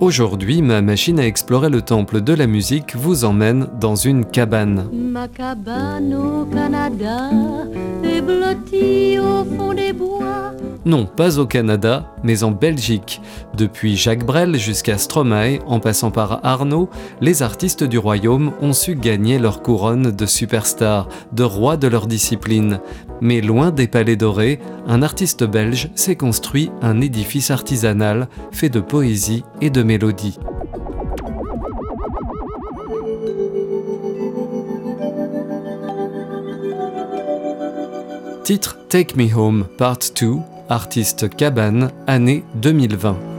Aujourd'hui, ma machine à explorer le temple de la musique vous emmène dans une cabane. Ma cabane au Canada est blottie au fond des bois. Non, pas au Canada, mais en Belgique. Depuis Jacques Brel jusqu'à Stromae, en passant par Arnaud, les artistes du royaume ont su gagner leur couronne de superstars, de rois de leur discipline. Mais loin des palais dorés, un artiste belge s'est construit un édifice artisanal fait de poésie et de mélodie. Titre Take Me Home Part 2, artiste Cabane, année 2020.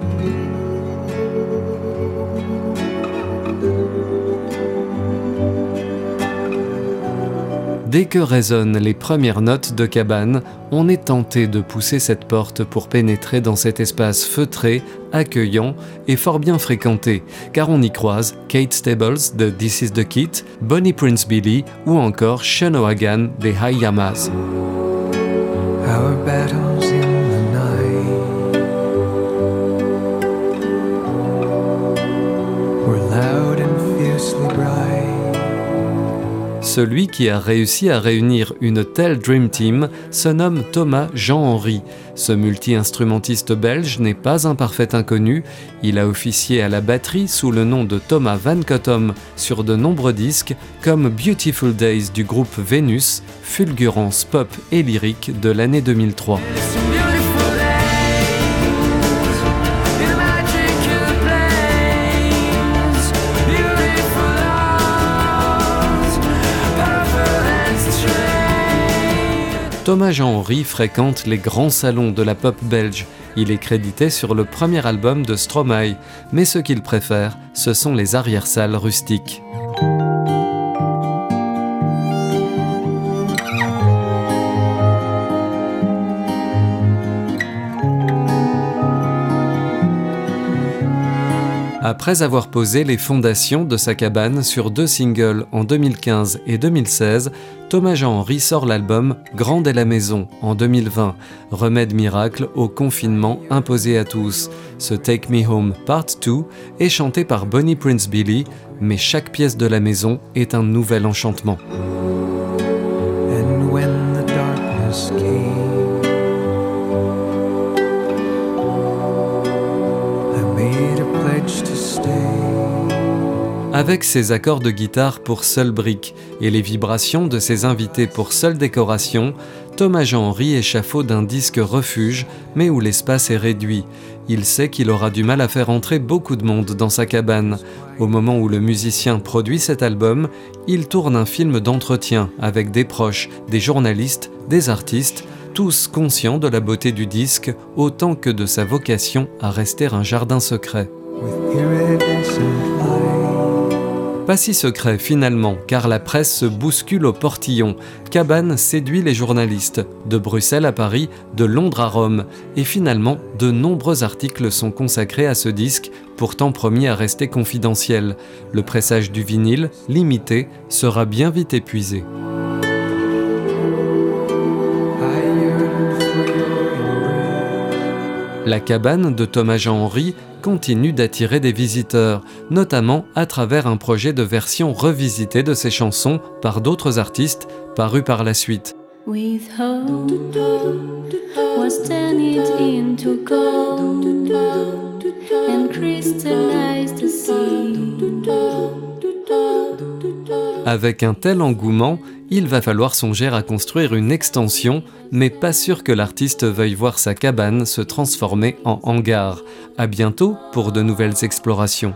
Dès que résonnent les premières notes de cabane, on est tenté de pousser cette porte pour pénétrer dans cet espace feutré, accueillant et fort bien fréquenté, car on y croise Kate Stables de This Is the Kit, Bonnie Prince Billy ou encore Sean O'Hagan des High Yamas. Celui qui a réussi à réunir une telle Dream Team se nomme Thomas Jean-Henry. Ce multi-instrumentiste belge n'est pas un parfait inconnu. Il a officié à la batterie sous le nom de Thomas Van Cottom sur de nombreux disques comme Beautiful Days du groupe Venus, fulgurance pop et lyrique de l'année 2003. Thomas Jean-Henry fréquente les grands salons de la pop belge. Il est crédité sur le premier album de Stromae, mais ce qu'il préfère, ce sont les arrière-salles rustiques. Après avoir posé les fondations de sa cabane sur deux singles en 2015 et 2016, Thomas Jean-Henry sort l'album Grande est la maison en 2020, remède miracle au confinement imposé à tous. Ce Take Me Home Part 2 est chanté par Bonnie Prince Billy, mais chaque pièce de la maison est un nouvel enchantement. Avec ses accords de guitare pour seule brique et les vibrations de ses invités pour seule décoration, Thomas Jean-Henry échafaude d'un disque refuge, mais où l'espace est réduit. Il sait qu'il aura du mal à faire entrer beaucoup de monde dans sa cabane. Au moment où le musicien produit cet album, il tourne un film d'entretien avec des proches, des journalistes, des artistes, tous conscients de la beauté du disque autant que de sa vocation à rester un jardin secret. Pas si secret finalement, car la presse se bouscule au portillon. Cabane séduit les journalistes, de Bruxelles à Paris, de Londres à Rome, et finalement, de nombreux articles sont consacrés à ce disque, pourtant promis à rester confidentiel. Le pressage du vinyle, limité, sera bien vite épuisé. La cabane de Thomas Jean-Henry continue d'attirer des visiteurs, notamment à travers un projet de version revisitée de ses chansons par d'autres artistes, paru par la suite. With hope was turned it into gold and crystallized the sea. Avec un tel engouement, il va falloir songer à construire une extension, mais pas sûr que l'artiste veuille voir sa cabane se transformer en hangar. À bientôt pour de nouvelles explorations.